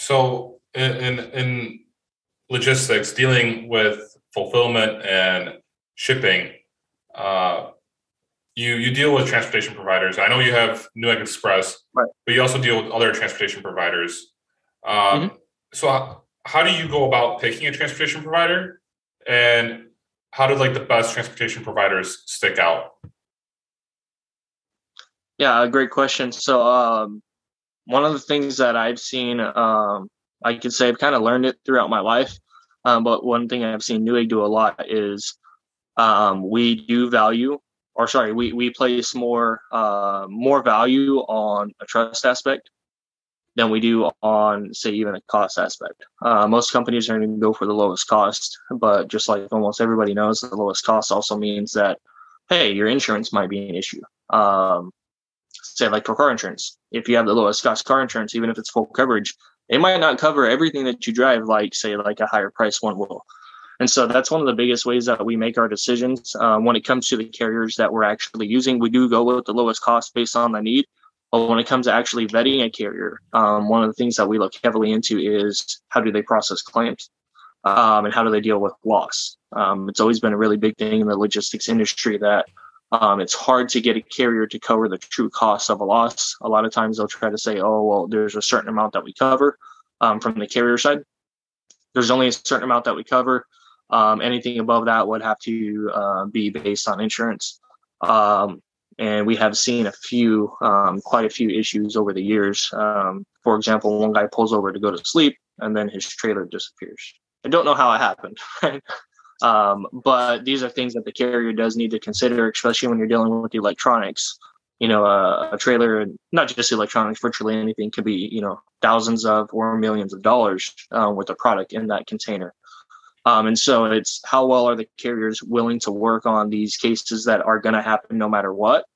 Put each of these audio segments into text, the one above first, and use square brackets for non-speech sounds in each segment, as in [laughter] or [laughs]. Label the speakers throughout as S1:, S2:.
S1: so in, in in logistics, dealing with fulfillment and shipping, uh, you you deal with transportation providers. I know you have Newegg Express,
S2: right.
S1: but you also deal with other transportation providers. Um, mm-hmm. So how, how do you go about picking a transportation provider, and how do like the best transportation providers stick out?
S2: Yeah, great question. So um, one of the things that I've seen, um, I could say I've kind of learned it throughout my life. Um, but one thing I've seen Newegg do a lot is um, we do value or sorry, we we place more uh, more value on a trust aspect than we do on say even a cost aspect. Uh, most companies are going to go for the lowest cost, but just like almost everybody knows, the lowest cost also means that hey, your insurance might be an issue. Um, say like for car insurance, if you have the lowest cost car insurance, even if it's full coverage, it might not cover everything that you drive, like say like a higher price one will. And so that's one of the biggest ways that we make our decisions. Um, when it comes to the carriers that we're actually using, we do go with the lowest cost based on the need. But when it comes to actually vetting a carrier, um, one of the things that we look heavily into is how do they process claims um, and how do they deal with loss. Um, it's always been a really big thing in the logistics industry that um, it's hard to get a carrier to cover the true cost of a loss. A lot of times they'll try to say, oh, well, there's a certain amount that we cover um, from the carrier side. There's only a certain amount that we cover. Um, anything above that would have to uh, be based on insurance. Um, and we have seen a few, um, quite a few issues over the years. Um, for example, one guy pulls over to go to sleep and then his trailer disappears. I don't know how it happened, right? [laughs] Um, but these are things that the carrier does need to consider, especially when you're dealing with electronics. You know, a trailer, not just electronics, virtually anything could be, you know, thousands of or millions of dollars uh, worth of product in that container. Um, and so it's how well are the carriers willing to work on these cases that are going to happen no matter what.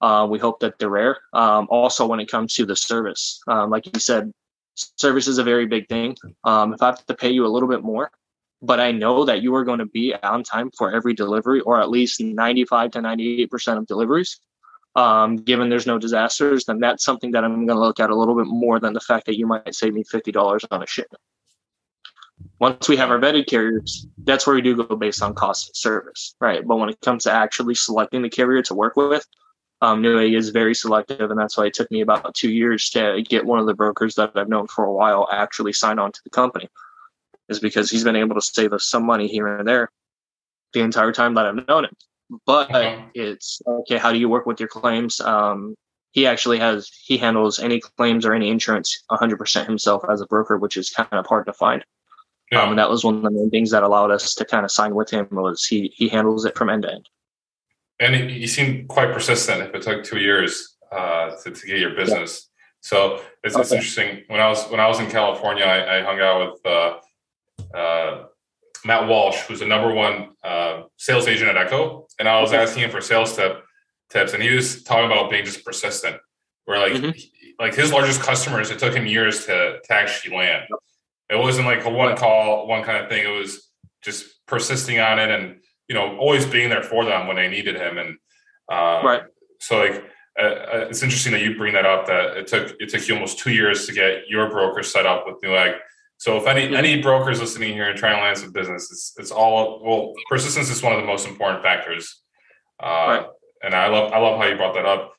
S2: Uh, we hope that they're rare. Um, also, when it comes to the service, um, like you said, service is a very big thing. Um, if I have to pay you a little bit more, but I know that you are going to be on time for every delivery, or at least 95 to 98% of deliveries, um, given there's no disasters, then that's something that I'm going to look at a little bit more than the fact that you might save me $50 on a shipment. Once we have our vetted carriers, that's where we do go based on cost of service, right? But when it comes to actually selecting the carrier to work with, um, is very selective, and that's why it took me about two years to get one of the brokers that I've known for a while actually sign on to the company. Is because he's been able to save us some money here and there the entire time that I've known him. But it's okay. How do you work with your claims? Um, he actually has he handles any claims or any insurance 100% himself as a broker, which is kind of hard to find. Yeah. Um, and that was one of the main things that allowed us to kind of sign with him was he he handles it from end to end.
S1: And he, seemed quite persistent. If it took two years uh, to, to get your business, yeah. so it's, okay. it's interesting. When I was when I was in California, I, I hung out with uh, uh, Matt Walsh, who's the number one uh, sales agent at Echo, and I was okay. asking him for sales tip tips, and he was talking about being just persistent. Where like mm-hmm. he, like his largest customers, it took him years to to actually land. It wasn't like a one call, one kind of thing. It was just persisting on it and, you know, always being there for them when they needed him. And uh,
S2: right.
S1: So like, uh, uh, it's interesting that you bring that up. That it took it took you almost two years to get your broker set up with Newegg. So if any any brokers listening here and trying to land some business, it's it's all well persistence is one of the most important factors. Uh, right. And I love I love how you brought that up.